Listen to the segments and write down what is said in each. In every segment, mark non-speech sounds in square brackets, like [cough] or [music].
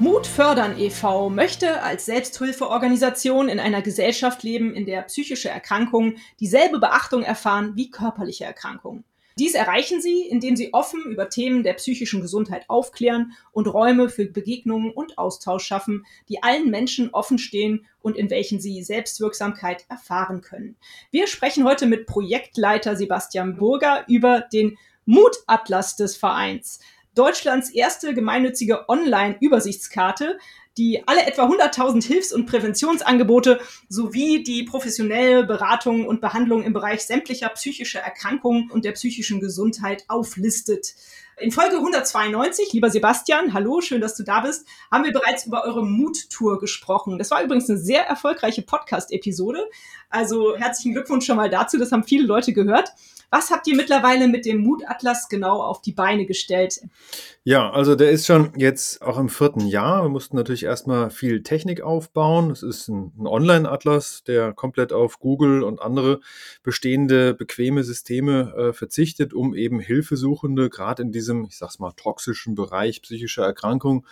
Mut fördern e.V. möchte als Selbsthilfeorganisation in einer Gesellschaft leben, in der psychische Erkrankungen dieselbe Beachtung erfahren wie körperliche Erkrankungen. Dies erreichen sie, indem sie offen über Themen der psychischen Gesundheit aufklären und Räume für Begegnungen und Austausch schaffen, die allen Menschen offen stehen und in welchen sie Selbstwirksamkeit erfahren können. Wir sprechen heute mit Projektleiter Sebastian Burger über den Mutatlas des Vereins. Deutschlands erste gemeinnützige Online-Übersichtskarte, die alle etwa 100.000 Hilfs- und Präventionsangebote sowie die professionelle Beratung und Behandlung im Bereich sämtlicher psychischer Erkrankungen und der psychischen Gesundheit auflistet. In Folge 192, lieber Sebastian, hallo, schön, dass du da bist, haben wir bereits über eure Mut-Tour gesprochen. Das war übrigens eine sehr erfolgreiche Podcast-Episode. Also herzlichen Glückwunsch schon mal dazu, das haben viele Leute gehört. Was habt ihr mittlerweile mit dem Mutatlas genau auf die Beine gestellt? Ja, also der ist schon jetzt auch im vierten Jahr. Wir mussten natürlich erstmal viel Technik aufbauen. Es ist ein, Online-Atlas, der komplett auf Google und andere bestehende bequeme Systeme äh, verzichtet, um eben Hilfesuchende gerade in diesem, ich sag's mal, toxischen Bereich psychischer Erkrankung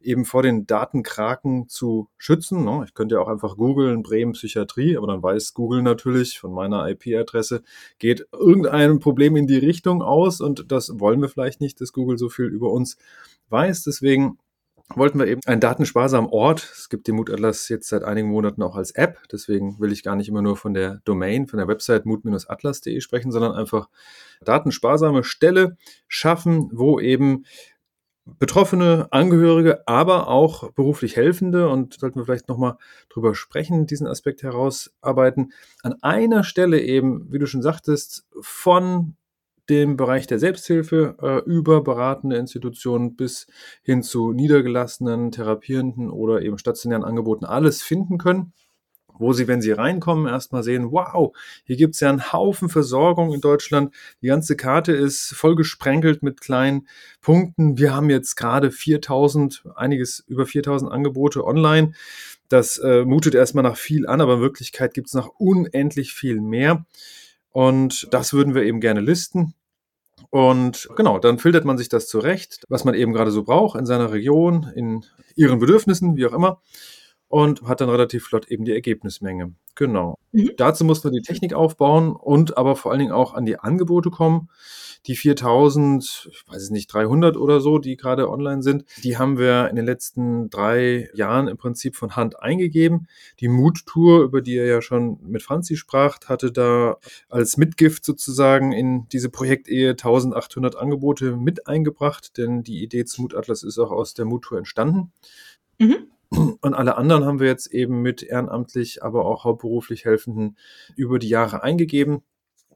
eben vor den Datenkraken zu schützen. Ne? Ich könnte ja auch einfach googeln Bremen Psychiatrie, aber dann weiß Google natürlich von meiner IP-Adresse geht irgendein Problem in die Richtung aus und das wollen wir vielleicht nicht, dass Google so viel über uns weiß. Deswegen wollten wir eben einen datensparsamen Ort. Es gibt den Mutatlas jetzt seit einigen Monaten auch als App. Deswegen will ich gar nicht immer nur von der Domain, von der Website mut-atlas.de sprechen, sondern einfach datensparsame Stelle schaffen, wo eben Betroffene, Angehörige, aber auch beruflich Helfende und sollten wir vielleicht nochmal drüber sprechen, diesen Aspekt herausarbeiten. An einer Stelle eben, wie du schon sagtest, von dem Bereich der Selbsthilfe äh, über beratende Institutionen bis hin zu niedergelassenen, therapierenden oder eben stationären Angeboten alles finden können wo sie, wenn sie reinkommen, erstmal sehen, wow, hier gibt's ja einen Haufen Versorgung in Deutschland. Die ganze Karte ist voll gesprenkelt mit kleinen Punkten. Wir haben jetzt gerade 4000, einiges über 4000 Angebote online. Das äh, mutet erstmal nach viel an, aber in Wirklichkeit gibt's noch unendlich viel mehr. Und das würden wir eben gerne listen. Und genau, dann filtert man sich das zurecht, was man eben gerade so braucht in seiner Region, in ihren Bedürfnissen, wie auch immer und hat dann relativ flott eben die Ergebnismenge. Genau. Mhm. Dazu muss man die Technik aufbauen und aber vor allen Dingen auch an die Angebote kommen. Die 4000, ich weiß es nicht, 300 oder so, die gerade online sind, die haben wir in den letzten drei Jahren im Prinzip von Hand eingegeben. Die Mut-Tour, über die er ja schon mit Franzi sprach, hatte da als Mitgift sozusagen in diese Projektehe 1800 Angebote mit eingebracht, denn die Idee zum Mutatlas ist auch aus der Mut-Tour entstanden. Mhm. Und alle anderen haben wir jetzt eben mit ehrenamtlich, aber auch hauptberuflich Helfenden über die Jahre eingegeben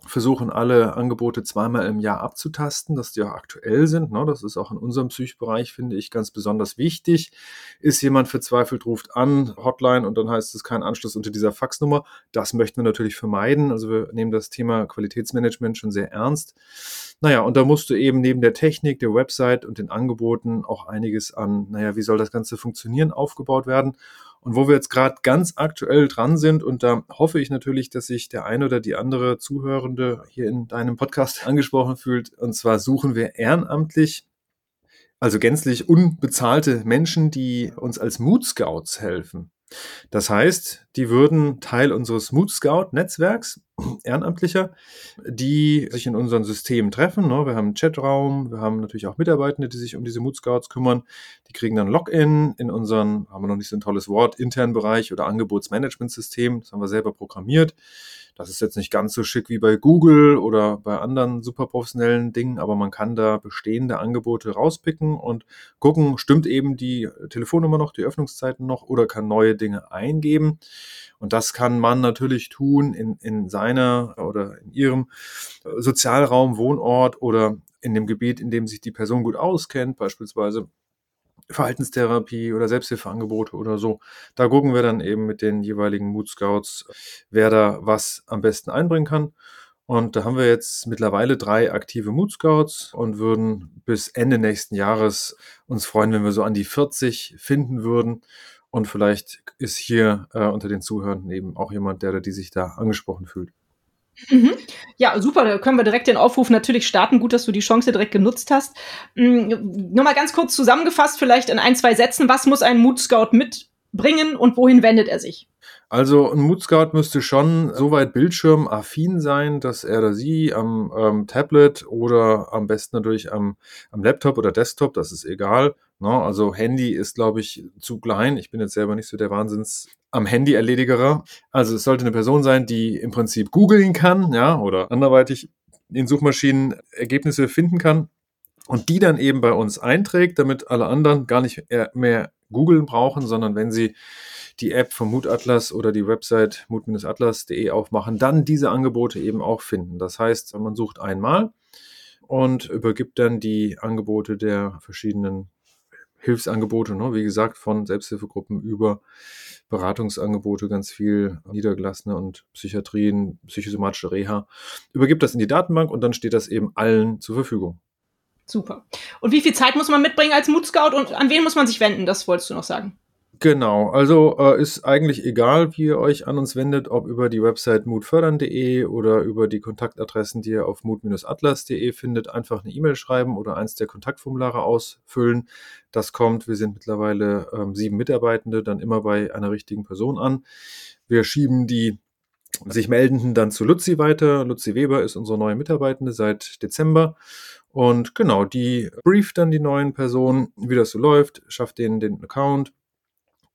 versuchen alle Angebote zweimal im Jahr abzutasten, dass die auch aktuell sind. Ne? Das ist auch in unserem Psychbereich, finde ich, ganz besonders wichtig. Ist jemand verzweifelt, ruft an, Hotline und dann heißt es kein Anschluss unter dieser Faxnummer. Das möchten wir natürlich vermeiden. Also wir nehmen das Thema Qualitätsmanagement schon sehr ernst. Naja, und da musste eben neben der Technik, der Website und den Angeboten auch einiges an, naja, wie soll das Ganze funktionieren, aufgebaut werden. Und wo wir jetzt gerade ganz aktuell dran sind, und da hoffe ich natürlich, dass sich der eine oder die andere Zuhörende hier in deinem Podcast [laughs] angesprochen fühlt. Und zwar suchen wir ehrenamtlich, also gänzlich unbezahlte Menschen, die uns als Mood Scouts helfen. Das heißt, die würden Teil unseres Mood Scout Netzwerks, Ehrenamtlicher, die sich in unseren Systemen treffen. Ne? Wir haben einen Chatraum, wir haben natürlich auch Mitarbeitende, die sich um diese Mood Scouts kümmern. Die kriegen dann Login in unseren, haben wir noch nicht so ein tolles Wort, internen Bereich oder Angebotsmanagementsystem. Das haben wir selber programmiert. Das ist jetzt nicht ganz so schick wie bei Google oder bei anderen super professionellen Dingen, aber man kann da bestehende Angebote rauspicken und gucken, stimmt eben die Telefonnummer noch, die Öffnungszeiten noch oder kann neue Dinge eingeben. Und das kann man natürlich tun in, in seiner oder in ihrem Sozialraum, Wohnort oder in dem Gebiet, in dem sich die Person gut auskennt, beispielsweise Verhaltenstherapie oder Selbsthilfeangebote oder so. Da gucken wir dann eben mit den jeweiligen Mood Scouts, wer da was am besten einbringen kann. Und da haben wir jetzt mittlerweile drei aktive Mood Scouts und würden bis Ende nächsten Jahres uns freuen, wenn wir so an die 40 finden würden. Und vielleicht ist hier äh, unter den Zuhörern eben auch jemand, der oder die sich da angesprochen fühlt. Mhm. Ja, super. Da können wir direkt den Aufruf natürlich starten. Gut, dass du die Chance direkt genutzt hast. Mhm. Nur mal ganz kurz zusammengefasst, vielleicht in ein, zwei Sätzen. Was muss ein Mood Scout mitbringen und wohin wendet er sich? Also ein Mood Scout müsste schon soweit bildschirmaffin sein, dass er oder sie am ähm, Tablet oder am besten natürlich am, am Laptop oder Desktop, das ist egal. Ne? Also Handy ist, glaube ich, zu klein. Ich bin jetzt selber nicht so der Wahnsinns am Handy erledigerer. Also es sollte eine Person sein, die im Prinzip googeln kann, ja, oder anderweitig in Suchmaschinen Ergebnisse finden kann und die dann eben bei uns einträgt, damit alle anderen gar nicht mehr googeln brauchen, sondern wenn sie die App vom Mutatlas oder die Website mut-atlas.de aufmachen, dann diese Angebote eben auch finden. Das heißt, man sucht einmal und übergibt dann die Angebote der verschiedenen Hilfsangebote, ne? wie gesagt, von Selbsthilfegruppen über Beratungsangebote, ganz viel niedergelassene und Psychiatrien, psychosomatische Reha, übergibt das in die Datenbank und dann steht das eben allen zur Verfügung. Super. Und wie viel Zeit muss man mitbringen als Mood Scout und an wen muss man sich wenden? Das wolltest du noch sagen. Genau, also äh, ist eigentlich egal, wie ihr euch an uns wendet, ob über die Website mutfördern.de oder über die Kontaktadressen, die ihr auf mut-atlas.de findet, einfach eine E-Mail schreiben oder eins der Kontaktformulare ausfüllen. Das kommt, wir sind mittlerweile ähm, sieben Mitarbeitende, dann immer bei einer richtigen Person an. Wir schieben die sich Meldenden dann zu Luzi weiter. Luzi Weber ist unsere neue Mitarbeitende seit Dezember. Und genau, die brieft dann die neuen Personen, wie das so läuft, schafft denen den Account,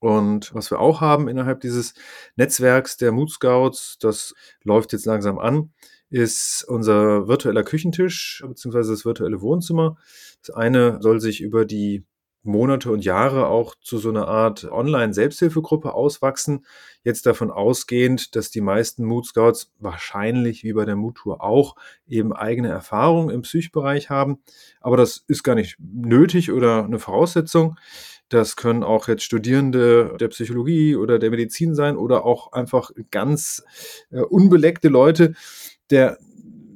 und was wir auch haben innerhalb dieses Netzwerks der Mood Scouts, das läuft jetzt langsam an, ist unser virtueller Küchentisch bzw. das virtuelle Wohnzimmer. Das eine soll sich über die Monate und Jahre auch zu so einer Art Online-Selbsthilfegruppe auswachsen. Jetzt davon ausgehend, dass die meisten Mood Scouts wahrscheinlich wie bei der Mood Tour auch eben eigene Erfahrungen im Psychbereich haben. Aber das ist gar nicht nötig oder eine Voraussetzung. Das können auch jetzt Studierende der Psychologie oder der Medizin sein oder auch einfach ganz äh, unbeleckte Leute. Der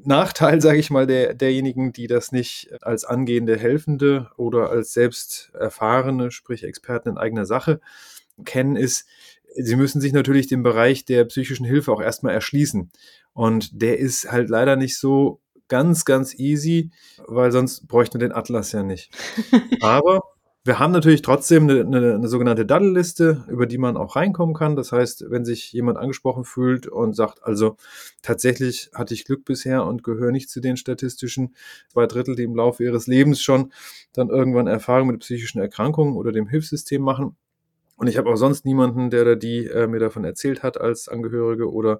Nachteil, [laughs] sage ich mal, der, derjenigen, die das nicht als angehende Helfende oder als selbst erfahrene, sprich Experten in eigener Sache kennen, ist, sie müssen sich natürlich dem Bereich der psychischen Hilfe auch erstmal erschließen. Und der ist halt leider nicht so ganz, ganz easy, weil sonst bräuchten wir den Atlas ja nicht. [laughs] Aber wir haben natürlich trotzdem eine, eine, eine sogenannte Daddelliste, über die man auch reinkommen kann. Das heißt, wenn sich jemand angesprochen fühlt und sagt, also tatsächlich hatte ich Glück bisher und gehöre nicht zu den statistischen zwei Drittel, die im Laufe ihres Lebens schon dann irgendwann Erfahrungen mit psychischen Erkrankungen oder dem Hilfssystem machen. Und ich habe auch sonst niemanden, der oder die äh, mir davon erzählt hat als Angehörige oder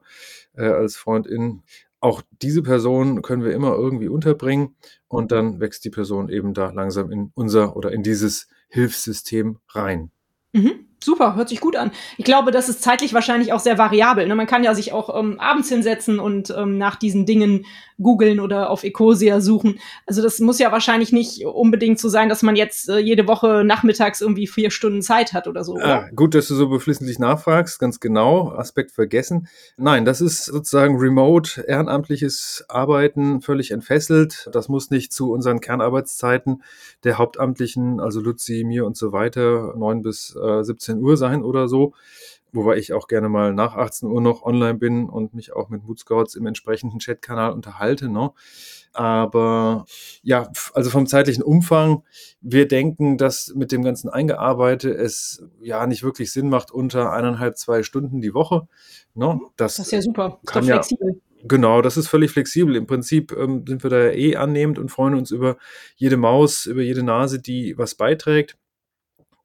äh, als Freundin auch diese Person können wir immer irgendwie unterbringen und dann wächst die Person eben da langsam in unser oder in dieses Hilfssystem rein. Mhm. Super, hört sich gut an. Ich glaube, das ist zeitlich wahrscheinlich auch sehr variabel. Ne? Man kann ja sich auch ähm, abends hinsetzen und ähm, nach diesen Dingen googeln oder auf Ecosia suchen. Also das muss ja wahrscheinlich nicht unbedingt so sein, dass man jetzt äh, jede Woche nachmittags irgendwie vier Stunden Zeit hat oder so. Oder? Ah, gut, dass du so beflissentlich nachfragst, ganz genau. Aspekt vergessen. Nein, das ist sozusagen remote, ehrenamtliches Arbeiten, völlig entfesselt. Das muss nicht zu unseren Kernarbeitszeiten der Hauptamtlichen, also Luzi, mir und so weiter, neun bis äh, 17 18 Uhr sein oder so. Wobei ich auch gerne mal nach 18 Uhr noch online bin und mich auch mit Mood Scouts im entsprechenden Chatkanal unterhalte. Ne? Aber ja, also vom zeitlichen Umfang, wir denken, dass mit dem ganzen Eingearbeitet es ja nicht wirklich Sinn macht unter eineinhalb, zwei Stunden die Woche. Ne? Das, das ist ja super, ist ja, flexibel. Genau, das ist völlig flexibel. Im Prinzip ähm, sind wir da ja eh annehmend und freuen uns über jede Maus, über jede Nase, die was beiträgt.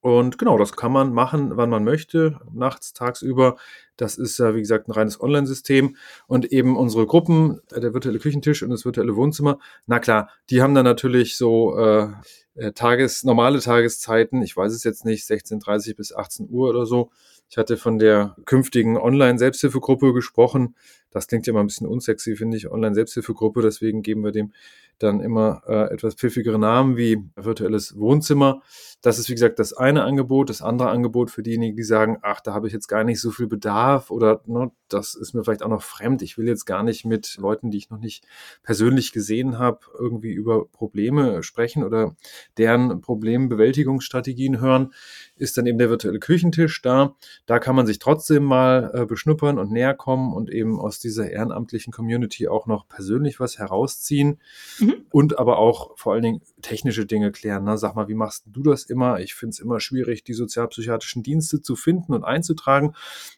Und genau, das kann man machen, wann man möchte, nachts, tagsüber. Das ist ja, wie gesagt, ein reines Online-System. Und eben unsere Gruppen, äh, der virtuelle Küchentisch und das virtuelle Wohnzimmer, na klar, die haben dann natürlich so äh, äh Tages, normale Tageszeiten. Ich weiß es jetzt nicht, 16.30 bis 18 Uhr oder so. Ich hatte von der künftigen Online-Selbsthilfegruppe gesprochen. Das klingt ja immer ein bisschen unsexy, finde ich, Online-Selbsthilfegruppe. Deswegen geben wir dem dann immer äh, etwas pfiffigere Namen wie virtuelles Wohnzimmer. Das ist, wie gesagt, das eine Angebot. Das andere Angebot für diejenigen, die sagen, ach, da habe ich jetzt gar nicht so viel Bedarf oder ne, das ist mir vielleicht auch noch fremd. Ich will jetzt gar nicht mit Leuten, die ich noch nicht persönlich gesehen habe, irgendwie über Probleme sprechen oder deren Problembewältigungsstrategien hören, ist dann eben der virtuelle Küchentisch da. Da kann man sich trotzdem mal äh, beschnuppern und näher kommen und eben aus dieser ehrenamtlichen Community auch noch persönlich was herausziehen mhm. und aber auch vor allen Dingen technische Dinge klären. Ne? Sag mal, wie machst du das immer? Ich finde es immer schwierig, die sozialpsychiatrischen Dienste zu finden und einzutragen.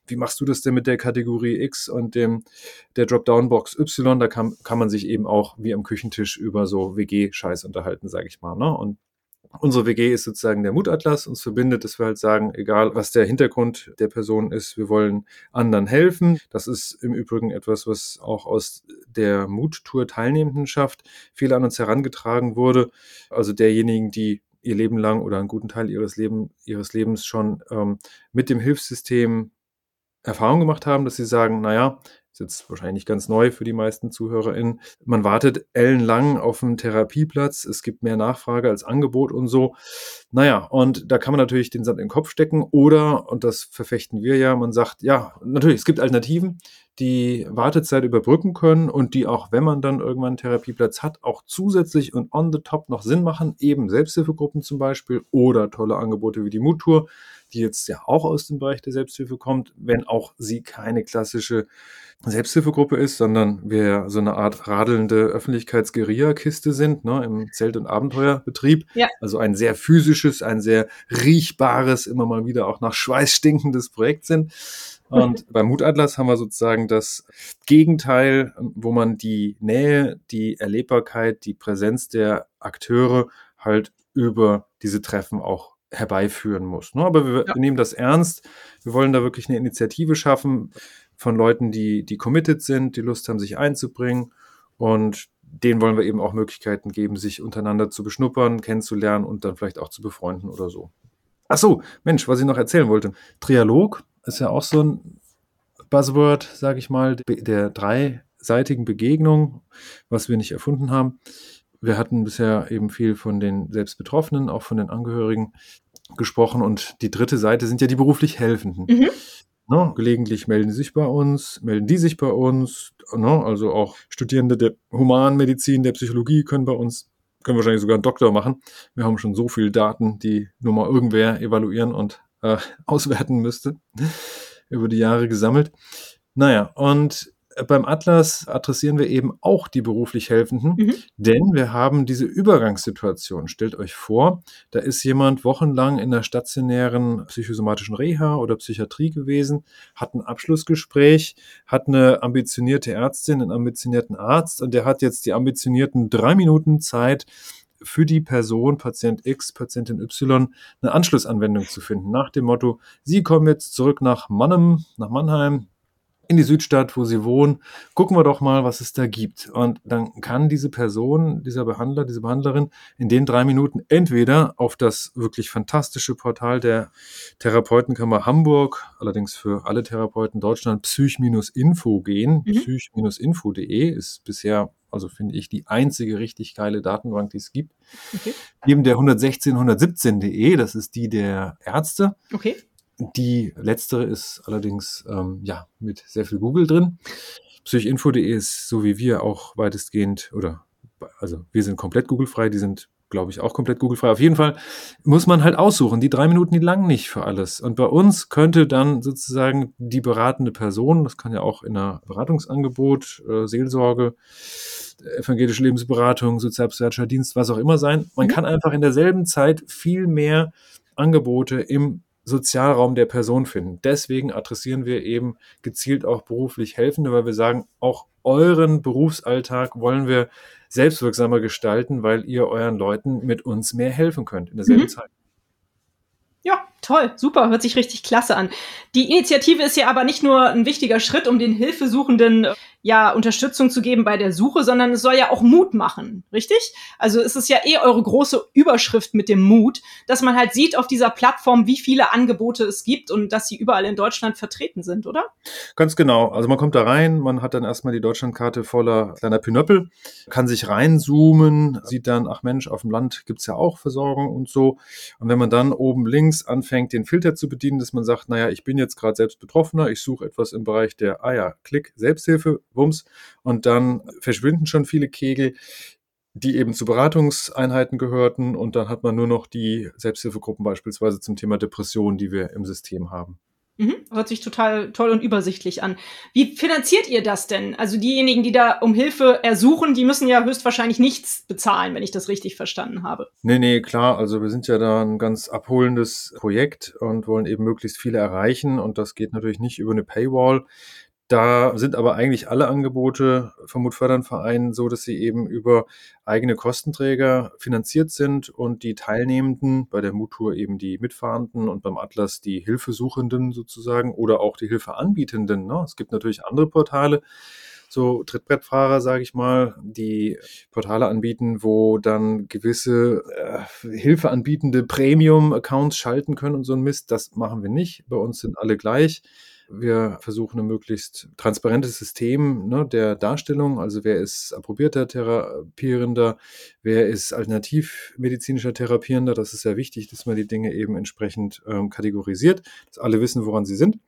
Wie machst du das denn mit der Kategorie X und dem der Dropdown-Box Y? Da kann, kann man sich eben auch wie am Küchentisch über so WG-Scheiß unterhalten, sage ich mal. Ne? Und Unsere WG ist sozusagen der Mutatlas, uns verbindet, dass wir halt sagen, egal was der Hintergrund der Person ist, wir wollen anderen helfen. Das ist im Übrigen etwas, was auch aus der Muttour Teilnehmendenschaft viel an uns herangetragen wurde. Also derjenigen, die ihr Leben lang oder einen guten Teil ihres, Leben, ihres Lebens schon ähm, mit dem Hilfssystem Erfahrung gemacht haben, dass sie sagen, naja, ist jetzt wahrscheinlich ganz neu für die meisten ZuhörerInnen. Man wartet ellenlang auf einen Therapieplatz. Es gibt mehr Nachfrage als Angebot und so. Naja, und da kann man natürlich den Sand in den Kopf stecken oder, und das verfechten wir ja, man sagt, ja, natürlich, es gibt Alternativen, die Wartezeit überbrücken können und die auch, wenn man dann irgendwann einen Therapieplatz hat, auch zusätzlich und on the top noch Sinn machen, eben Selbsthilfegruppen zum Beispiel oder tolle Angebote wie die Muttour, die jetzt ja auch aus dem Bereich der Selbsthilfe kommt, wenn auch sie keine klassische Selbsthilfegruppe ist, sondern wir so eine Art radelnde Öffentlichkeits-Guerilla-Kiste sind, ne, im Zelt- und Abenteuerbetrieb. Ja. Also ein sehr physisches, ein sehr riechbares, immer mal wieder auch nach Schweiß stinkendes Projekt sind. Und [laughs] beim Mutatlas haben wir sozusagen das Gegenteil, wo man die Nähe, die Erlebbarkeit, die Präsenz der Akteure halt über diese Treffen auch herbeiführen muss. Ne? Aber wir, ja. nehmen das ernst. Wir wollen da wirklich eine Initiative schaffen von Leuten, die, die committed sind, die Lust haben, sich einzubringen. Und denen wollen wir eben auch Möglichkeiten geben, sich untereinander zu beschnuppern, kennenzulernen und dann vielleicht auch zu befreunden oder so. Ach so, Mensch, was ich noch erzählen wollte. Trialog ist ja auch so ein Buzzword, sage ich mal, der dreiseitigen Begegnung, was wir nicht erfunden haben. Wir hatten bisher eben viel von den Selbstbetroffenen, auch von den Angehörigen gesprochen und die dritte Seite sind ja die beruflich Helfenden. Mhm. Ne? Gelegentlich melden sie sich bei uns, melden die sich bei uns. Ne? Also auch Studierende der Humanmedizin, der Psychologie können bei uns, können wahrscheinlich sogar einen Doktor machen. Wir haben schon so viel Daten, die nur mal irgendwer evaluieren und äh, [laughs] auswerten müsste, über die Jahre gesammelt. Naja, und beim Atlas adressieren wir eben auch die beruflich Helfenden, mhm. denn wir haben diese Übergangssituation. Stellt euch vor, da ist jemand wochenlang in der stationären psychosomatischen Reha oder Psychiatrie gewesen, hat ein Abschlussgespräch, hat eine ambitionierte Ärztin, einen ambitionierten Arzt und der hat jetzt die ambitionierten drei Minuten Zeit, für die Person, Patient X, Patientin Y, eine Anschlussanwendung zu finden. Nach dem Motto, Sie kommen jetzt zurück nach Mannheim, nach Mannheim, in die Südstadt, wo sie wohnen, gucken wir doch mal, was es da gibt. Und dann kann diese Person, dieser Behandler, diese Behandlerin in den drei Minuten entweder auf das wirklich fantastische Portal der Therapeutenkammer Hamburg, allerdings für alle Therapeuten Deutschland, psych-info gehen. Mhm. Psych-info.de ist bisher, also finde ich, die einzige richtig geile Datenbank, die es gibt. Okay. Neben der 116, 117.de, das ist die der Ärzte. Okay. Die letztere ist allerdings ähm, ja mit sehr viel Google drin. Psychinfo.de ist so wie wir auch weitestgehend oder also wir sind komplett Google-frei, die sind glaube ich auch komplett Google-frei. Auf jeden Fall muss man halt aussuchen. Die drei Minuten, die lang nicht für alles. Und bei uns könnte dann sozusagen die beratende Person, das kann ja auch in einer Beratungsangebot, äh, Seelsorge, evangelische Lebensberatung, sozialpsychiatrischer Dienst, was auch immer sein. Man mhm. kann einfach in derselben Zeit viel mehr Angebote im Sozialraum der Person finden. Deswegen adressieren wir eben gezielt auch beruflich Helfende, weil wir sagen, auch euren Berufsalltag wollen wir selbstwirksamer gestalten, weil ihr euren Leuten mit uns mehr helfen könnt in derselben mhm. Zeit. Ja, toll, super, hört sich richtig klasse an. Die Initiative ist ja aber nicht nur ein wichtiger Schritt, um den Hilfesuchenden ja Unterstützung zu geben bei der Suche, sondern es soll ja auch Mut machen, richtig? Also es ist ja eh eure große Überschrift mit dem Mut, dass man halt sieht auf dieser Plattform, wie viele Angebote es gibt und dass sie überall in Deutschland vertreten sind, oder? Ganz genau. Also man kommt da rein, man hat dann erstmal die Deutschlandkarte voller kleiner Pinöppel, kann sich reinzoomen, sieht dann, ach Mensch, auf dem Land gibt's ja auch Versorgung und so. Und wenn man dann oben links anfängt, den Filter zu bedienen, dass man sagt, naja, ich bin jetzt gerade selbst Betroffener, ich suche etwas im Bereich der, ah ja, Klick, Selbsthilfe, Wumms. Und dann verschwinden schon viele Kegel, die eben zu Beratungseinheiten gehörten. Und dann hat man nur noch die Selbsthilfegruppen beispielsweise zum Thema Depression, die wir im System haben. Mhm, hört sich total toll und übersichtlich an. Wie finanziert ihr das denn? Also diejenigen, die da um Hilfe ersuchen, die müssen ja höchstwahrscheinlich nichts bezahlen, wenn ich das richtig verstanden habe. Nee, nee, klar. Also wir sind ja da ein ganz abholendes Projekt und wollen eben möglichst viele erreichen. Und das geht natürlich nicht über eine Paywall. Da sind aber eigentlich alle Angebote vom Mutfördern-Verein so, dass sie eben über eigene Kostenträger finanziert sind und die Teilnehmenden, bei der Muttour eben die Mitfahrenden und beim Atlas die Hilfesuchenden sozusagen oder auch die Hilfeanbietenden. Ne? Es gibt natürlich andere Portale, so Trittbrettfahrer, sage ich mal, die Portale anbieten, wo dann gewisse äh, Hilfeanbietende Premium-Accounts schalten können und so ein Mist. Das machen wir nicht. Bei uns sind alle gleich. Wir versuchen ein möglichst transparentes System ne, der Darstellung. Also wer ist approbierter Therapierender, wer ist alternativmedizinischer Therapierender. Das ist sehr wichtig, dass man die Dinge eben entsprechend ähm, kategorisiert, dass alle wissen, woran sie sind.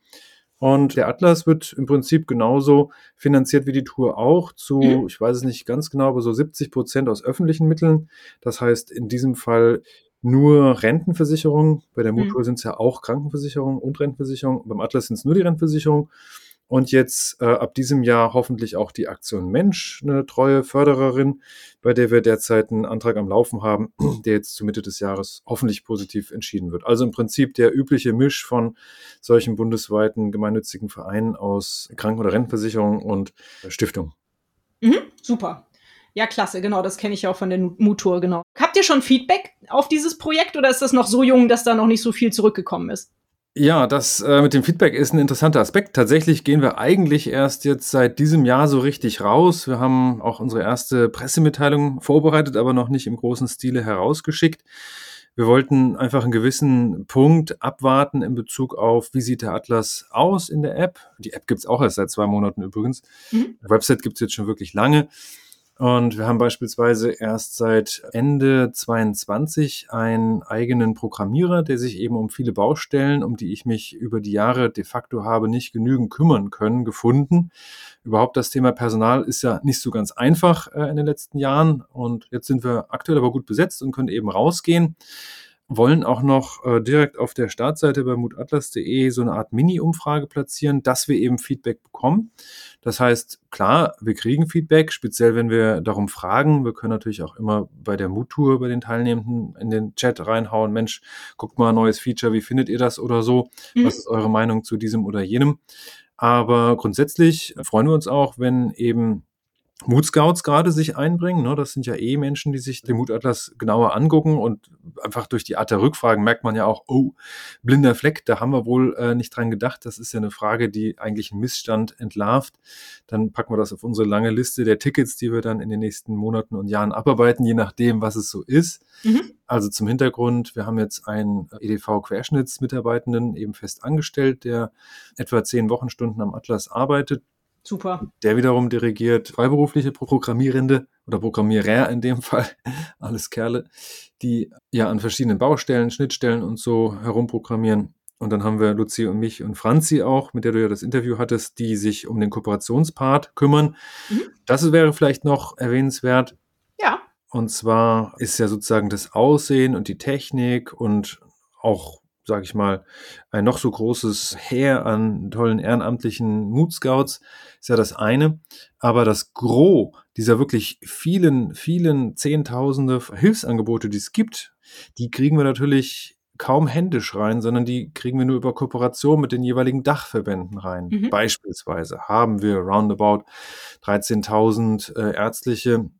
Und der Atlas wird im Prinzip genauso finanziert wie die Tour auch zu, ich weiß es nicht ganz genau, aber so 70 Prozent aus öffentlichen Mitteln. Das heißt, in diesem Fall nur Rentenversicherung. Bei der Mutual mhm. sind es ja auch Krankenversicherung und Rentenversicherung. Beim Atlas sind es nur die Rentenversicherung. Und jetzt äh, ab diesem Jahr hoffentlich auch die Aktion Mensch, eine treue Fördererin, bei der wir derzeit einen Antrag am Laufen haben, [clears throat] der jetzt zu Mitte des Jahres hoffentlich positiv entschieden wird. Also im Prinzip der übliche Misch von solchen bundesweiten gemeinnützigen Vereinen aus Kranken- oder Rentenversicherung und Stiftung. Mhm, super. Ja, klasse, genau, das kenne ich ja auch von der Mutur, genau. Habt ihr schon Feedback auf dieses Projekt oder ist das noch so jung, dass da noch nicht so viel zurückgekommen ist? Ja, das äh, mit dem Feedback ist ein interessanter Aspekt. Tatsächlich gehen wir eigentlich erst jetzt seit diesem Jahr so richtig raus. Wir haben auch unsere erste Pressemitteilung vorbereitet, aber noch nicht im großen Stile herausgeschickt. Wir wollten einfach einen gewissen Punkt abwarten in Bezug auf, wie sieht der Atlas aus in der App. Die App gibt es auch erst seit zwei Monaten übrigens. Mhm. Die Website gibt es jetzt schon wirklich lange. Und wir haben beispielsweise erst seit Ende 22 einen eigenen Programmierer, der sich eben um viele Baustellen, um die ich mich über die Jahre de facto habe nicht genügend kümmern können, gefunden. Überhaupt das Thema Personal ist ja nicht so ganz einfach äh, in den letzten Jahren. Und jetzt sind wir aktuell aber gut besetzt und können eben rausgehen wollen auch noch äh, direkt auf der Startseite bei mutatlas.de so eine Art Mini-Umfrage platzieren, dass wir eben Feedback bekommen. Das heißt, klar, wir kriegen Feedback, speziell wenn wir darum fragen. Wir können natürlich auch immer bei der Mut-Tour bei den Teilnehmenden in den Chat reinhauen. Mensch, guckt mal, neues Feature, wie findet ihr das oder so? Mhm. Was ist eure Meinung zu diesem oder jenem? Aber grundsätzlich freuen wir uns auch, wenn eben Mood Scouts gerade sich einbringen. Ne? Das sind ja eh Menschen, die sich den Mutatlas genauer angucken und einfach durch die Art der Rückfragen merkt man ja auch, oh, blinder Fleck, da haben wir wohl äh, nicht dran gedacht. Das ist ja eine Frage, die eigentlich einen Missstand entlarvt. Dann packen wir das auf unsere lange Liste der Tickets, die wir dann in den nächsten Monaten und Jahren abarbeiten, je nachdem, was es so ist. Mhm. Also zum Hintergrund, wir haben jetzt einen EDV-Querschnittsmitarbeitenden eben fest angestellt, der etwa zehn Wochenstunden am Atlas arbeitet Super. Der wiederum dirigiert freiberufliche Programmierende oder Programmierer in dem Fall, [laughs] alles Kerle, die ja an verschiedenen Baustellen, Schnittstellen und so herumprogrammieren. Und dann haben wir Luzi und mich und Franzi auch, mit der du ja das Interview hattest, die sich um den Kooperationspart kümmern. Mhm. Das wäre vielleicht noch erwähnenswert. Ja. Und zwar ist ja sozusagen das Aussehen und die Technik und auch sage ich mal, ein noch so großes Heer an tollen ehrenamtlichen Mood Scouts ist ja das eine. Aber das Gros dieser wirklich vielen, vielen Zehntausende Hilfsangebote, die es gibt, die kriegen wir natürlich kaum händisch rein, sondern die kriegen wir nur über Kooperation mit den jeweiligen Dachverbänden rein. Mhm. Beispielsweise haben wir roundabout 13.000 äh, ärztliche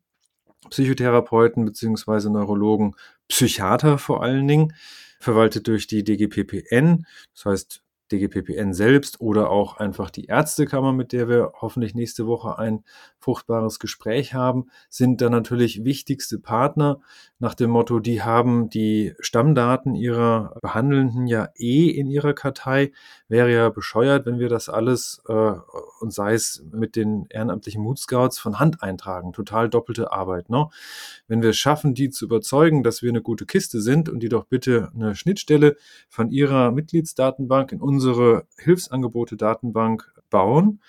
Psychotherapeuten beziehungsweise Neurologen, Psychiater vor allen Dingen, verwaltet durch die DGPPN. Das heißt, DGPPN selbst oder auch einfach die Ärztekammer, mit der wir hoffentlich nächste Woche ein fruchtbares Gespräch haben, sind da natürlich wichtigste Partner nach dem Motto, die haben die Stammdaten ihrer Behandelnden ja eh in ihrer Kartei. Wäre ja bescheuert, wenn wir das alles äh, und sei es mit den ehrenamtlichen Mood Scouts von Hand eintragen. Total doppelte Arbeit. Ne? Wenn wir es schaffen, die zu überzeugen, dass wir eine gute Kiste sind und die doch bitte eine Schnittstelle von ihrer Mitgliedsdatenbank in unsere Hilfsangebote-Datenbank bauen,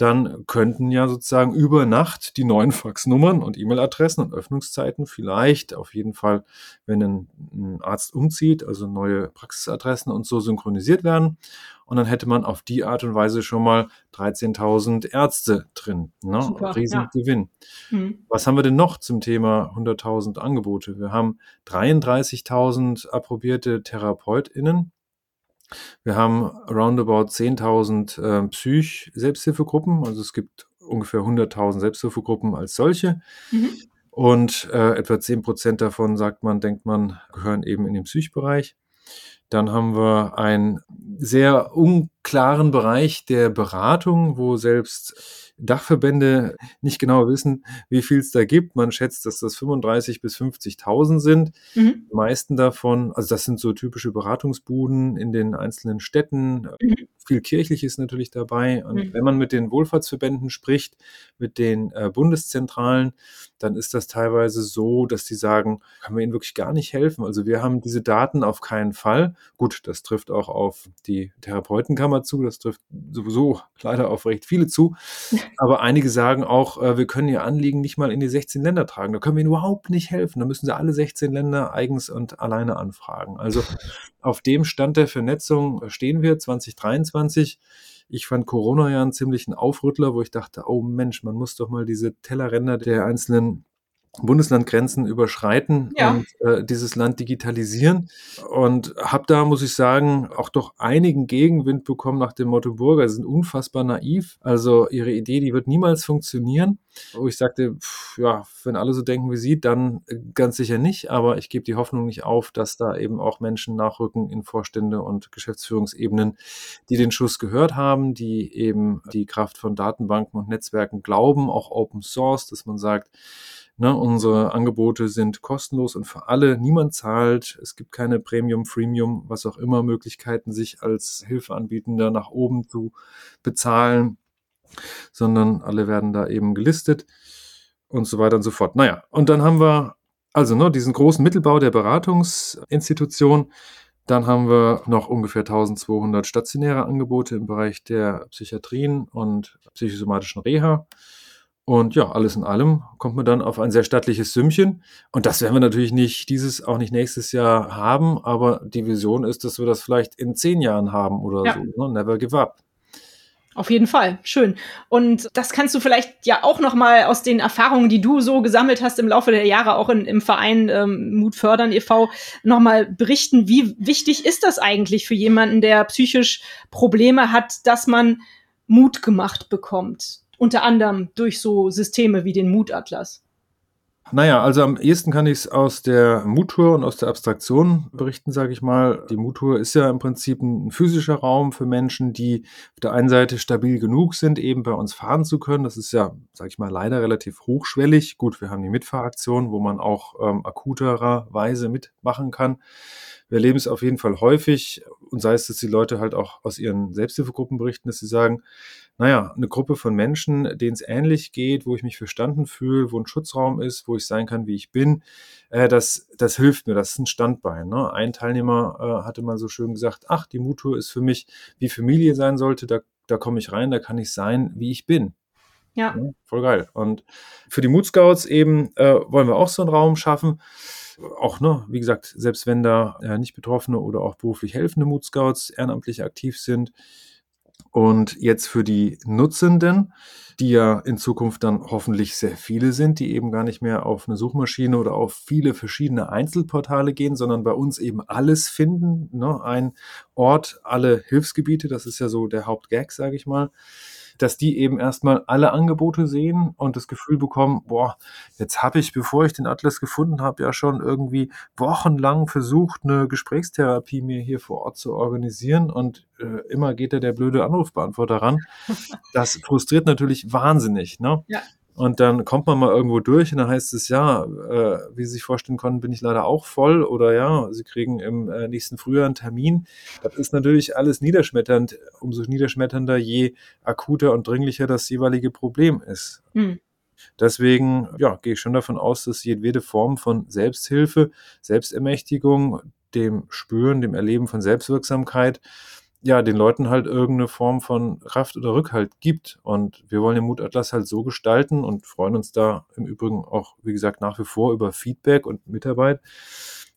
dann könnten ja sozusagen über Nacht die neuen Faxnummern und E-Mail-Adressen und Öffnungszeiten vielleicht auf jeden Fall, wenn ein, ein, Arzt umzieht, also neue Praxisadressen und so synchronisiert werden. Und dann hätte man auf die Art und Weise schon mal 13.000 Ärzte drin. Ne? Super, Riesengewinn. Ja. Mhm. Was haben wir denn noch zum Thema 100.000 Angebote? Wir haben 33.000 approbierte TherapeutInnen wir haben roundabout 10.000 äh, Psych-Selbsthilfegruppen, also es gibt ungefähr 100.000 Selbsthilfegruppen als solche. Mhm. Und äh, etwa 10 Prozent davon, sagt man, denkt man, gehören eben in den Psychbereich. Dann haben wir einen sehr unklaren Bereich der Beratung, wo selbst Dachverbände nicht genau wissen, wie viel es da gibt. Man schätzt, dass das 35 bis 50.000 sind. Mhm. Die meisten davon, also das sind so typische Beratungsbuden in den einzelnen Städten. Mhm. Viel Kirchliches natürlich dabei. Und mhm. wenn man mit den Wohlfahrtsverbänden spricht, mit den äh, Bundeszentralen, dann ist das teilweise so, dass die sagen, können wir ihnen wirklich gar nicht helfen. Also wir haben diese Daten auf keinen Fall. Gut, das trifft auch auf die Therapeutenkammer zu, das trifft sowieso leider auf recht viele zu. [laughs] Aber einige sagen auch, äh, wir können ihr Anliegen nicht mal in die 16 Länder tragen. Da können wir ihnen überhaupt nicht helfen. Da müssen sie alle 16 Länder eigens und alleine anfragen. Also [laughs] auf dem Stand der Vernetzung stehen wir 2023. Ich fand Corona ja einen ziemlichen Aufrüttler, wo ich dachte, oh Mensch, man muss doch mal diese Tellerränder der einzelnen Bundeslandgrenzen überschreiten ja. und äh, dieses Land digitalisieren. Und habe da, muss ich sagen, auch doch einigen Gegenwind bekommen nach dem Motto, Bürger sind unfassbar naiv. Also ihre Idee, die wird niemals funktionieren. Wo ich sagte, pff, ja, wenn alle so denken wie sie, dann äh, ganz sicher nicht. Aber ich gebe die Hoffnung nicht auf, dass da eben auch Menschen nachrücken in Vorstände und Geschäftsführungsebenen, die den Schuss gehört haben, die eben die Kraft von Datenbanken und Netzwerken glauben, auch Open Source, dass man sagt, Ne, unsere Angebote sind kostenlos und für alle. Niemand zahlt. Es gibt keine Premium, Freemium, was auch immer Möglichkeiten, sich als Hilfeanbietender nach oben zu bezahlen, sondern alle werden da eben gelistet und so weiter und so fort. Naja, und dann haben wir also ne, diesen großen Mittelbau der Beratungsinstitution. Dann haben wir noch ungefähr 1200 stationäre Angebote im Bereich der Psychiatrien und psychosomatischen Reha. Und ja, alles in allem kommt man dann auf ein sehr stattliches Sümmchen. Und das werden wir natürlich nicht dieses, auch nicht nächstes Jahr haben, aber die Vision ist, dass wir das vielleicht in zehn Jahren haben oder ja. so. Ne? Never give up. Auf jeden Fall, schön. Und das kannst du vielleicht ja auch noch mal aus den Erfahrungen, die du so gesammelt hast im Laufe der Jahre, auch in, im Verein ähm, Mut fördern e.V., noch mal berichten. Wie wichtig ist das eigentlich für jemanden, der psychisch Probleme hat, dass man Mut gemacht bekommt? Unter anderem durch so Systeme wie den Mutatlas? Naja, also am ehesten kann ich es aus der Muttour und aus der Abstraktion berichten, sage ich mal. Die Muttour ist ja im Prinzip ein physischer Raum für Menschen, die auf der einen Seite stabil genug sind, eben bei uns fahren zu können. Das ist ja, sage ich mal, leider relativ hochschwellig. Gut, wir haben die Mitfahraktion, wo man auch ähm, akutererweise mitmachen kann. Wir erleben es auf jeden Fall häufig und sei es, dass die Leute halt auch aus ihren Selbsthilfegruppen berichten, dass sie sagen, naja, eine Gruppe von Menschen, denen es ähnlich geht, wo ich mich verstanden fühle, wo ein Schutzraum ist, wo ich sein kann, wie ich bin, äh, das, das hilft mir, das ist ein Standbein. Ne? Ein Teilnehmer äh, hatte mal so schön gesagt, ach, die Mutur ist für mich, wie Familie sein sollte, da, da komme ich rein, da kann ich sein, wie ich bin. Ja. ja voll geil. Und für die Mood Scouts eben äh, wollen wir auch so einen Raum schaffen. Auch, ne, wie gesagt, selbst wenn da äh, nicht Betroffene oder auch beruflich helfende Mood Scouts ehrenamtlich aktiv sind, und jetzt für die Nutzenden, die ja in Zukunft dann hoffentlich sehr viele sind, die eben gar nicht mehr auf eine Suchmaschine oder auf viele verschiedene Einzelportale gehen, sondern bei uns eben alles finden. Ne? Ein Ort, alle Hilfsgebiete, das ist ja so der Hauptgag, sage ich mal. Dass die eben erstmal alle Angebote sehen und das Gefühl bekommen, boah, jetzt habe ich, bevor ich den Atlas gefunden habe, ja schon irgendwie wochenlang versucht, eine Gesprächstherapie mir hier vor Ort zu organisieren und äh, immer geht da der blöde Anrufbeantworter ran. [laughs] Das frustriert natürlich wahnsinnig. Ne? Ja. Und dann kommt man mal irgendwo durch und dann heißt es, ja, äh, wie Sie sich vorstellen konnten, bin ich leider auch voll oder ja, Sie kriegen im äh, nächsten Frühjahr einen Termin. Das ist natürlich alles niederschmetternd, umso niederschmetternder, je akuter und dringlicher das jeweilige Problem ist. Mhm. Deswegen ja, gehe ich schon davon aus, dass jedwede Form von Selbsthilfe, Selbstermächtigung, dem Spüren, dem Erleben von Selbstwirksamkeit ja, den Leuten halt irgendeine Form von Kraft oder Rückhalt gibt. Und wir wollen den Mutatlas halt so gestalten und freuen uns da im Übrigen auch, wie gesagt, nach wie vor über Feedback und Mitarbeit,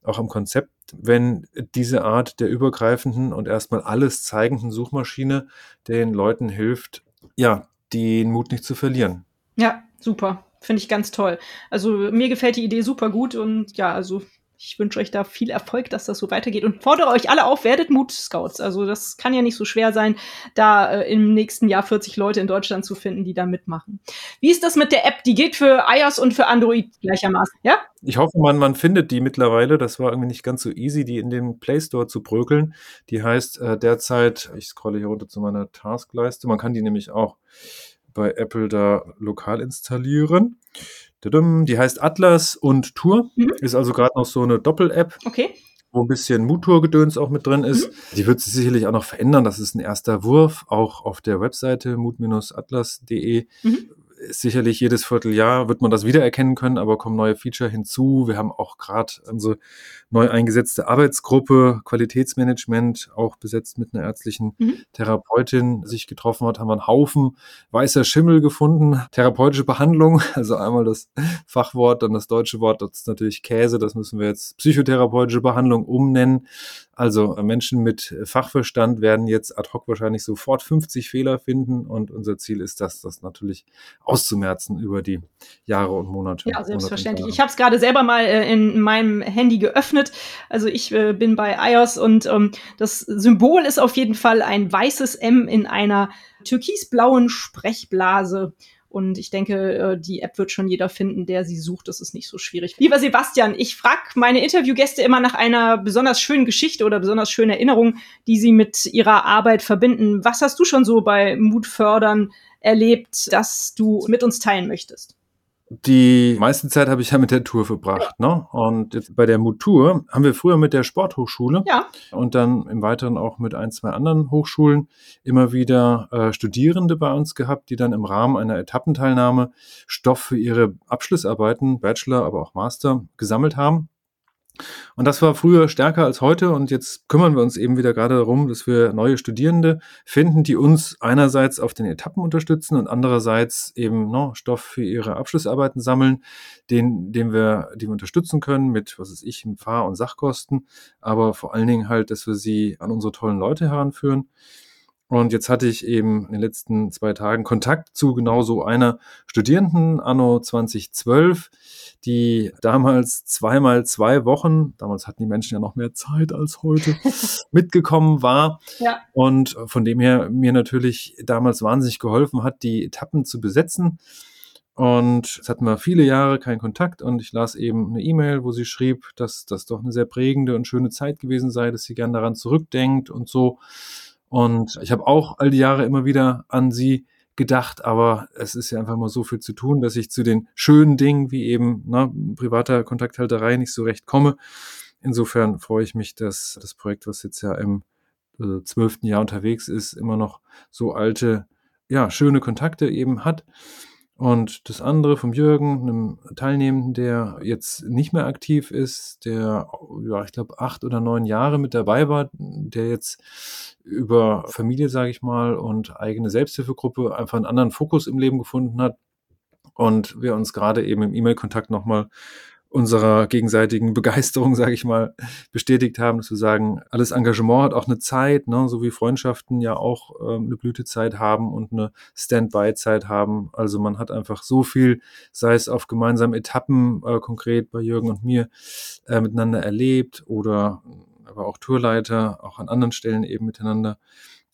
auch am Konzept, wenn diese Art der übergreifenden und erstmal alles zeigenden Suchmaschine den Leuten hilft, ja, den Mut nicht zu verlieren. Ja, super. Finde ich ganz toll. Also mir gefällt die Idee super gut und ja, also ich wünsche euch da viel Erfolg, dass das so weitergeht und fordere euch alle auf, werdet Mut-Scouts. Also das kann ja nicht so schwer sein, da äh, im nächsten Jahr 40 Leute in Deutschland zu finden, die da mitmachen. Wie ist das mit der App? Die gilt für iOS und für Android gleichermaßen, ja? Ich hoffe, man, man findet die mittlerweile. Das war irgendwie nicht ganz so easy, die in den Play Store zu brökeln. Die heißt äh, derzeit, ich scrolle hier runter zu meiner Taskleiste, man kann die nämlich auch bei Apple da lokal installieren. Die heißt Atlas und Tour. Mhm. Ist also gerade noch so eine Doppel-App. Okay. Wo ein bisschen Mood-Tour-Gedöns auch mit drin ist. Mhm. Die wird sich sicherlich auch noch verändern. Das ist ein erster Wurf, auch auf der Webseite mut-atlas.de. Mhm sicherlich jedes Vierteljahr wird man das wiedererkennen können, aber kommen neue Feature hinzu. Wir haben auch gerade unsere neu eingesetzte Arbeitsgruppe Qualitätsmanagement, auch besetzt mit einer ärztlichen mhm. Therapeutin, sich getroffen hat, haben wir einen Haufen weißer Schimmel gefunden. Therapeutische Behandlung, [laughs] also einmal das Fachwort, dann das deutsche Wort, das ist natürlich Käse, das müssen wir jetzt psychotherapeutische Behandlung umnennen. Also äh, Menschen mit Fachverstand werden jetzt ad hoc wahrscheinlich sofort 50 Fehler finden und unser Ziel ist das, das natürlich auszumerzen über die Jahre und Monate. Ja, selbstverständlich. Ich habe es gerade selber mal äh, in meinem Handy geöffnet. Also ich äh, bin bei iOS und ähm, das Symbol ist auf jeden Fall ein weißes M in einer türkisblauen Sprechblase. Und ich denke, äh, die App wird schon jeder finden, der sie sucht. Das ist nicht so schwierig. Lieber Sebastian, ich frage meine Interviewgäste immer nach einer besonders schönen Geschichte oder besonders schönen Erinnerung, die sie mit ihrer Arbeit verbinden. Was hast du schon so bei Mut fördern erlebt, dass du mit uns teilen möchtest? Die meiste Zeit habe ich ja mit der Tour verbracht. Ne? Und bei der Mut-Tour haben wir früher mit der Sporthochschule ja. und dann im Weiteren auch mit ein, zwei anderen Hochschulen immer wieder äh, Studierende bei uns gehabt, die dann im Rahmen einer Etappenteilnahme Stoff für ihre Abschlussarbeiten, Bachelor, aber auch Master gesammelt haben. Und das war früher stärker als heute und jetzt kümmern wir uns eben wieder gerade darum, dass wir neue Studierende finden, die uns einerseits auf den Etappen unterstützen und andererseits eben no, Stoff für ihre Abschlussarbeiten sammeln, den, den wir, die wir unterstützen können mit, was weiß ich, Fahr- und Sachkosten, aber vor allen Dingen halt, dass wir sie an unsere tollen Leute heranführen. Und jetzt hatte ich eben in den letzten zwei Tagen Kontakt zu genau so einer Studierenden, Anno 2012, die damals zweimal zwei Wochen, damals hatten die Menschen ja noch mehr Zeit als heute, [laughs] mitgekommen war. Ja. Und von dem her mir natürlich damals wahnsinnig geholfen hat, die Etappen zu besetzen. Und es hatten wir viele Jahre keinen Kontakt und ich las eben eine E-Mail, wo sie schrieb, dass das doch eine sehr prägende und schöne Zeit gewesen sei, dass sie gern daran zurückdenkt und so. Und ich habe auch all die Jahre immer wieder an sie gedacht, aber es ist ja einfach mal so viel zu tun, dass ich zu den schönen Dingen wie eben ne, privater Kontakthalterei nicht so recht komme. Insofern freue ich mich, dass das Projekt, was jetzt ja im äh, zwölften Jahr unterwegs ist, immer noch so alte, ja, schöne Kontakte eben hat. Und das andere vom Jürgen, einem Teilnehmenden, der jetzt nicht mehr aktiv ist, der, ja, ich glaube, acht oder neun Jahre mit dabei war, der jetzt über Familie, sage ich mal, und eigene Selbsthilfegruppe einfach einen anderen Fokus im Leben gefunden hat. Und wir uns gerade eben im E-Mail-Kontakt nochmal unserer gegenseitigen [laughs] Begeisterung, sage ich mal, bestätigt haben, dass wir sagen, alles Engagement hat auch eine Zeit, ne, so wie Freundschaften ja auch ähm, eine Blütezeit haben und eine Standby-Zeit haben. Also man hat einfach so viel, sei es auf gemeinsamen Etappen, äh, konkret bei Jürgen und mir, äh, miteinander erlebt oder aber auch Tourleiter, auch an anderen Stellen eben miteinander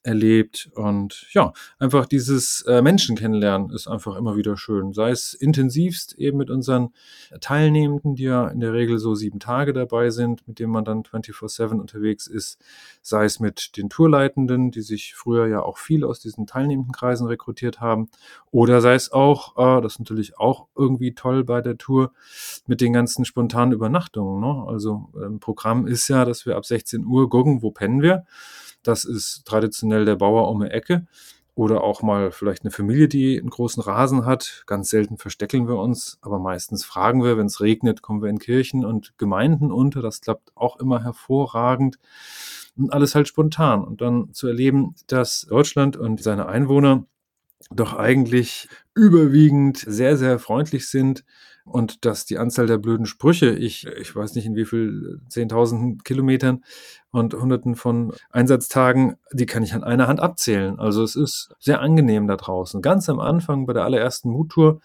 erlebt. Und ja, einfach dieses äh, Menschen kennenlernen ist einfach immer wieder schön. Sei es intensivst eben mit unseren Teilnehmenden, die ja in der Regel so sieben Tage dabei sind, mit denen man dann 24-7 unterwegs ist, sei es mit den Tourleitenden, die sich früher ja auch viel aus diesen teilnehmenden Kreisen rekrutiert haben, oder sei es auch, äh, das ist natürlich auch irgendwie toll bei der Tour, mit den ganzen spontanen Übernachtungen. Ne? Also ähm, Programm ist ja, dass wir ab 16 Uhr gucken, wo pennen wir. Das ist traditionell der Bauer um die Ecke oder auch mal vielleicht eine Familie, die einen großen Rasen hat. Ganz selten versteckeln wir uns, aber meistens fragen wir, wenn es regnet, kommen wir in Kirchen und Gemeinden unter. Das klappt auch immer hervorragend. Und alles halt spontan. Und dann zu erleben, dass Deutschland und seine Einwohner doch eigentlich überwiegend sehr, sehr freundlich sind, und dass die Anzahl der blöden Sprüche, ich, ich weiß nicht in wie viel zehntausenden Kilometern und hunderten von Einsatztagen, die kann ich an einer Hand abzählen. Also es ist sehr angenehm da draußen. Ganz am Anfang bei der allerersten Muttour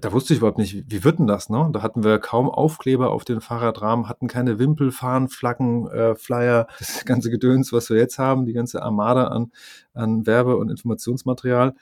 da wusste ich überhaupt nicht, wie wird denn das, ne? Da hatten wir kaum Aufkleber auf den Fahrradrahmen, hatten keine Wimpel, Fahnen, Flaggen, äh, Flyer, [laughs] das ganze Gedöns, was wir jetzt haben, die ganze Armada an, an Werbe- und Informationsmaterial,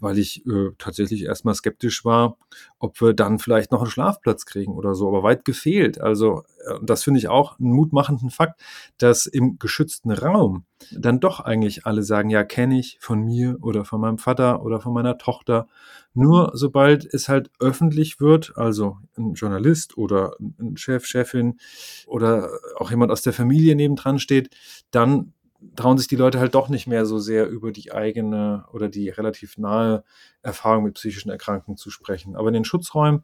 weil ich äh, tatsächlich erstmal skeptisch war, ob wir dann vielleicht noch einen Schlafplatz kriegen oder so, aber weit gefehlt. Also, äh, das finde ich auch einen mutmachenden Fakt, dass im geschützten Raum dann doch eigentlich alle sagen, ja, kenne ich von mir oder von meinem Vater oder von meiner Tochter. Nur sobald es halt öffentlich wird, also ein Journalist oder ein Chef, Chefin oder auch jemand aus der Familie nebendran steht, dann trauen sich die Leute halt doch nicht mehr so sehr über die eigene oder die relativ nahe Erfahrung mit psychischen Erkrankungen zu sprechen. Aber in den Schutzräumen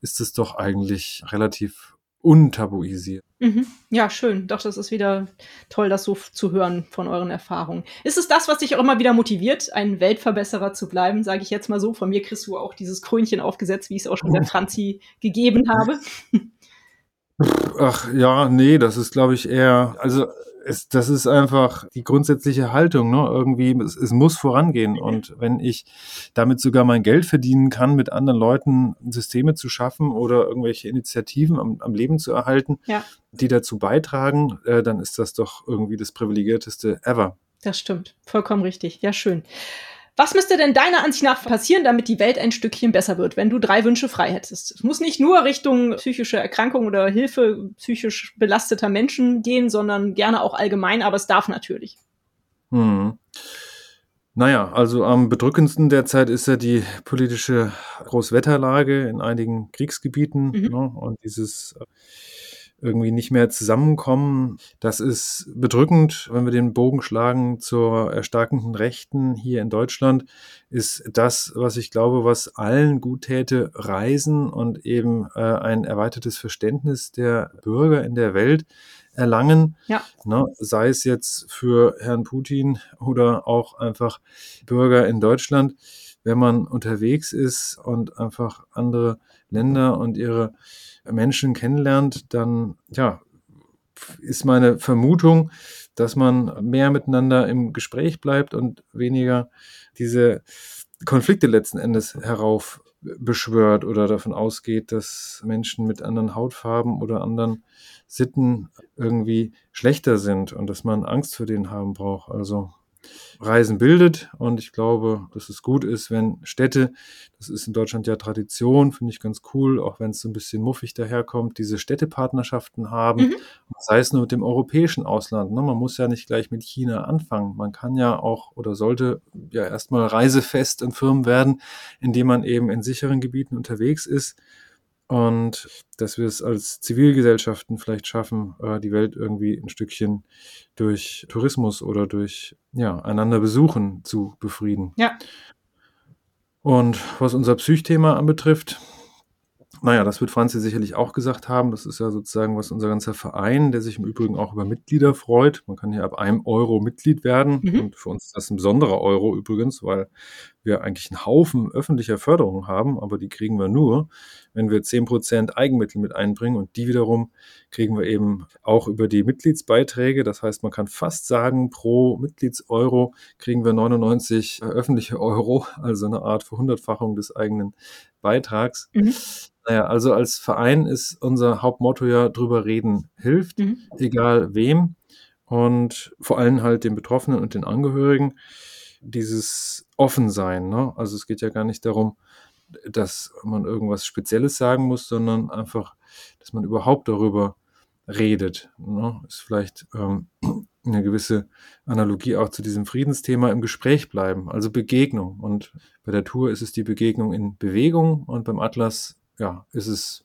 ist es doch eigentlich relativ untabuisiert. Mhm. Ja, schön. Doch, das ist wieder toll, das so zu hören von euren Erfahrungen. Ist es das, was dich auch immer wieder motiviert, ein Weltverbesserer zu bleiben, sage ich jetzt mal so? Von mir kriegst du auch dieses Krönchen aufgesetzt, wie ich es auch schon der [laughs] Franzi gegeben habe. [laughs] Ach ja, nee, das ist, glaube ich, eher, also es, das ist einfach die grundsätzliche Haltung, ne? Irgendwie, es, es, muss vorangehen. Und wenn ich damit sogar mein Geld verdienen kann, mit anderen Leuten Systeme zu schaffen oder irgendwelche Initiativen am, am Leben zu erhalten, ja. die dazu beitragen, äh, dann ist das doch irgendwie das privilegierteste ever. Das stimmt. Vollkommen richtig. Ja, schön. Was müsste denn deiner Ansicht nach passieren, damit die Welt ein Stückchen besser wird, wenn du drei Wünsche frei hättest? Es muss nicht nur Richtung psychische Erkrankung oder Hilfe psychisch belasteter Menschen gehen, sondern gerne auch allgemein, aber es darf natürlich. Hm. Naja, also am bedrückendsten derzeit ist ja die politische Großwetterlage in einigen Kriegsgebieten mhm. ne, und dieses irgendwie nicht mehr zusammenkommen. Das ist bedrückend, wenn wir den Bogen schlagen zur erstarkenden Rechten hier in Deutschland, ist das, was ich glaube, was allen gut täte, Reisen und eben äh, ein erweitertes Verständnis der Bürger in der Welt erlangen. Ja. Ne, sei es jetzt für Herrn Putin oder auch einfach Bürger in Deutschland, wenn man unterwegs ist und einfach andere Länder und ihre Menschen kennenlernt, dann ja, ist meine Vermutung, dass man mehr miteinander im Gespräch bleibt und weniger diese Konflikte letzten Endes heraufbeschwört oder davon ausgeht, dass Menschen mit anderen Hautfarben oder anderen Sitten irgendwie schlechter sind und dass man Angst vor denen haben braucht. Also Reisen bildet. Und ich glaube, dass es gut ist, wenn Städte, das ist in Deutschland ja Tradition, finde ich ganz cool, auch wenn es so ein bisschen muffig daherkommt, diese Städtepartnerschaften haben, mhm. sei es nur mit dem europäischen Ausland. Ne? Man muss ja nicht gleich mit China anfangen. Man kann ja auch oder sollte ja erstmal reisefest in Firmen werden, indem man eben in sicheren Gebieten unterwegs ist und dass wir es als Zivilgesellschaften vielleicht schaffen, äh, die Welt irgendwie ein Stückchen durch Tourismus oder durch ja, einander besuchen zu befrieden. Ja. Und was unser Psychthema anbetrifft, naja, das wird Franzi sicherlich auch gesagt haben. Das ist ja sozusagen was unser ganzer Verein, der sich im Übrigen auch über Mitglieder freut. Man kann hier ab einem Euro Mitglied werden. Mhm. Und für uns ist das ein besonderer Euro übrigens, weil wir eigentlich einen Haufen öffentlicher Förderung haben, aber die kriegen wir nur, wenn wir zehn Prozent Eigenmittel mit einbringen. Und die wiederum kriegen wir eben auch über die Mitgliedsbeiträge. Das heißt, man kann fast sagen, pro Mitgliedseuro kriegen wir 99 öffentliche Euro, also eine Art Verhundertfachung des eigenen Beitrags. Mhm. Naja, also als Verein ist unser Hauptmotto ja drüber reden hilft, mhm. egal wem. und vor allem halt den Betroffenen und den Angehörigen dieses Offensein. Ne? Also es geht ja gar nicht darum, dass man irgendwas Spezielles sagen muss, sondern einfach, dass man überhaupt darüber redet. Ne? Ist vielleicht ähm, [clears throat] eine gewisse Analogie auch zu diesem Friedensthema im Gespräch bleiben, also Begegnung. Und bei der Tour ist es die Begegnung in Bewegung und beim Atlas, ja, ist es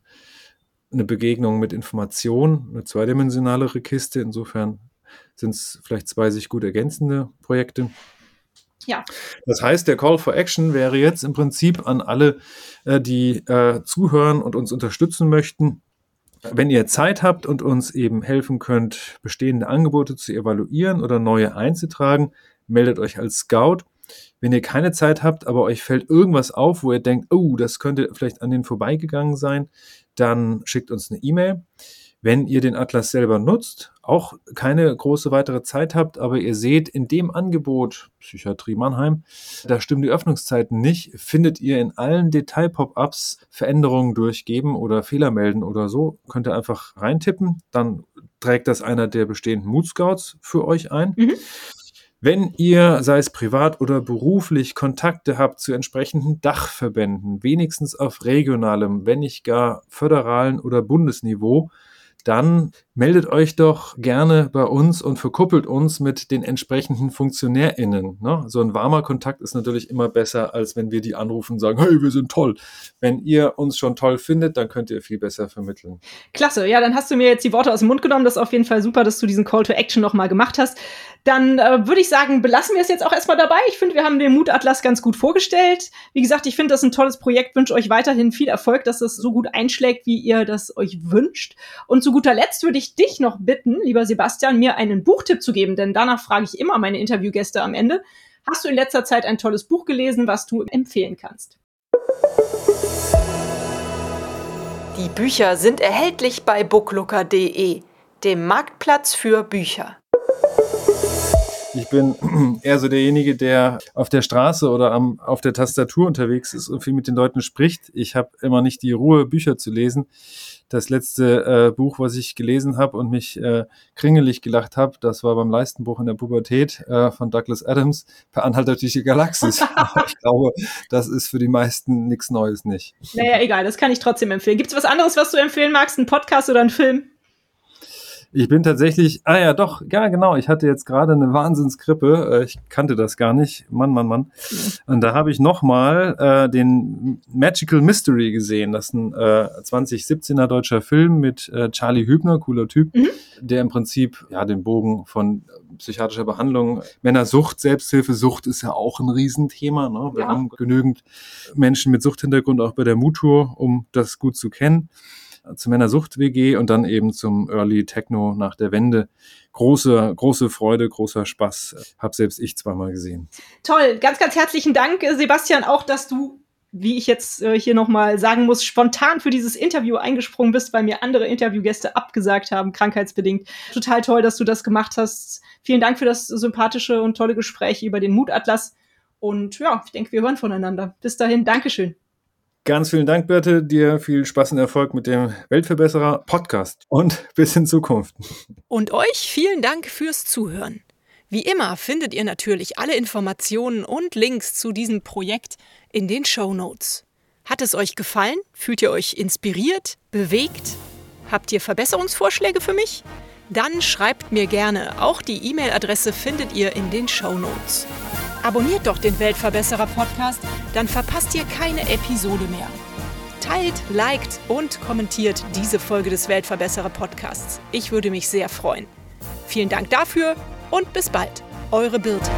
eine Begegnung mit Information, eine zweidimensionalere Kiste. Insofern sind es vielleicht zwei sich gut ergänzende Projekte. Ja. Das heißt, der Call for Action wäre jetzt im Prinzip an alle, äh, die äh, zuhören und uns unterstützen möchten. Wenn ihr Zeit habt und uns eben helfen könnt, bestehende Angebote zu evaluieren oder neue einzutragen, meldet euch als Scout. Wenn ihr keine Zeit habt, aber euch fällt irgendwas auf, wo ihr denkt, oh, das könnte vielleicht an den vorbeigegangen sein, dann schickt uns eine E-Mail. Wenn ihr den Atlas selber nutzt, auch keine große weitere Zeit habt, aber ihr seht in dem Angebot Psychiatrie Mannheim, da stimmen die Öffnungszeiten nicht, findet ihr in allen Detail-Pop-ups Veränderungen durchgeben oder Fehler melden oder so, könnt ihr einfach reintippen, dann trägt das einer der bestehenden Mood Scouts für euch ein. Mhm. Wenn ihr, sei es privat oder beruflich, Kontakte habt zu entsprechenden Dachverbänden, wenigstens auf regionalem, wenn nicht gar föderalen oder Bundesniveau, dann meldet euch doch gerne bei uns und verkuppelt uns mit den entsprechenden FunktionärInnen. Ne? So ein warmer Kontakt ist natürlich immer besser, als wenn wir die anrufen und sagen, hey, wir sind toll. Wenn ihr uns schon toll findet, dann könnt ihr viel besser vermitteln. Klasse, ja, dann hast du mir jetzt die Worte aus dem Mund genommen. Das ist auf jeden Fall super, dass du diesen Call to Action nochmal gemacht hast. Dann äh, würde ich sagen, belassen wir es jetzt auch erstmal dabei. Ich finde, wir haben den Mutatlas ganz gut vorgestellt. Wie gesagt, ich finde das ein tolles Projekt, wünsche euch weiterhin viel Erfolg, dass es so gut einschlägt, wie ihr das euch wünscht. Und zu guter Letzt würde ich dich noch bitten, lieber Sebastian, mir einen Buchtipp zu geben, denn danach frage ich immer meine Interviewgäste am Ende. Hast du in letzter Zeit ein tolles Buch gelesen, was du empfehlen kannst? Die Bücher sind erhältlich bei booklooker.de, dem Marktplatz für Bücher. Ich bin [clears throat] eher so derjenige, der auf der Straße oder am, auf der Tastatur unterwegs ist und viel mit den Leuten spricht. Ich habe immer nicht die Ruhe, Bücher zu lesen. Das letzte äh, Buch, was ich gelesen habe und mich äh, kringelig gelacht habe, das war beim Leistenbuch in der Pubertät äh, von Douglas Adams, Per Anhalter durch die Galaxis. [laughs] ich glaube, das ist für die meisten nichts Neues nicht. Naja, egal, das kann ich trotzdem empfehlen. Gibt es was anderes, was du empfehlen magst? Ein Podcast oder ein Film? Ich bin tatsächlich, ah ja, doch, ja, genau. Ich hatte jetzt gerade eine Wahnsinnskrippe. Äh, ich kannte das gar nicht. Mann, Mann, Mann. Und da habe ich nochmal äh, den Magical Mystery gesehen. Das ist ein äh, 2017er deutscher Film mit äh, Charlie Hübner, cooler Typ, mhm. der im Prinzip ja den Bogen von psychiatrischer Behandlung, Männersucht, Selbsthilfe, Sucht ist ja auch ein Riesenthema. Ne? Wir ja. haben genügend Menschen mit Suchthintergrund auch bei der Mutur, um das gut zu kennen zur Männersucht-WG und dann eben zum Early Techno nach der Wende. Große, große Freude, großer Spaß. Hab selbst ich zweimal gesehen. Toll, ganz, ganz herzlichen Dank, Sebastian, auch, dass du wie ich jetzt äh, hier nochmal sagen muss, spontan für dieses Interview eingesprungen bist, weil mir andere Interviewgäste abgesagt haben, krankheitsbedingt. Total toll, dass du das gemacht hast. Vielen Dank für das sympathische und tolle Gespräch über den Mutatlas. Und ja, ich denke, wir hören voneinander. Bis dahin, Dankeschön. Ganz vielen Dank, Birte. Dir viel Spaß und Erfolg mit dem Weltverbesserer Podcast und [laughs] bis in Zukunft. Und euch vielen Dank fürs Zuhören. Wie immer findet ihr natürlich alle Informationen und Links zu diesem Projekt in den Show Notes. Hat es euch gefallen? Fühlt ihr euch inspiriert, bewegt? Habt ihr Verbesserungsvorschläge für mich? Dann schreibt mir gerne. Auch die E-Mail-Adresse findet ihr in den Show Notes. Abonniert doch den Weltverbesserer Podcast, dann verpasst ihr keine Episode mehr. Teilt, liked und kommentiert diese Folge des Weltverbesserer Podcasts. Ich würde mich sehr freuen. Vielen Dank dafür und bis bald. Eure Birte.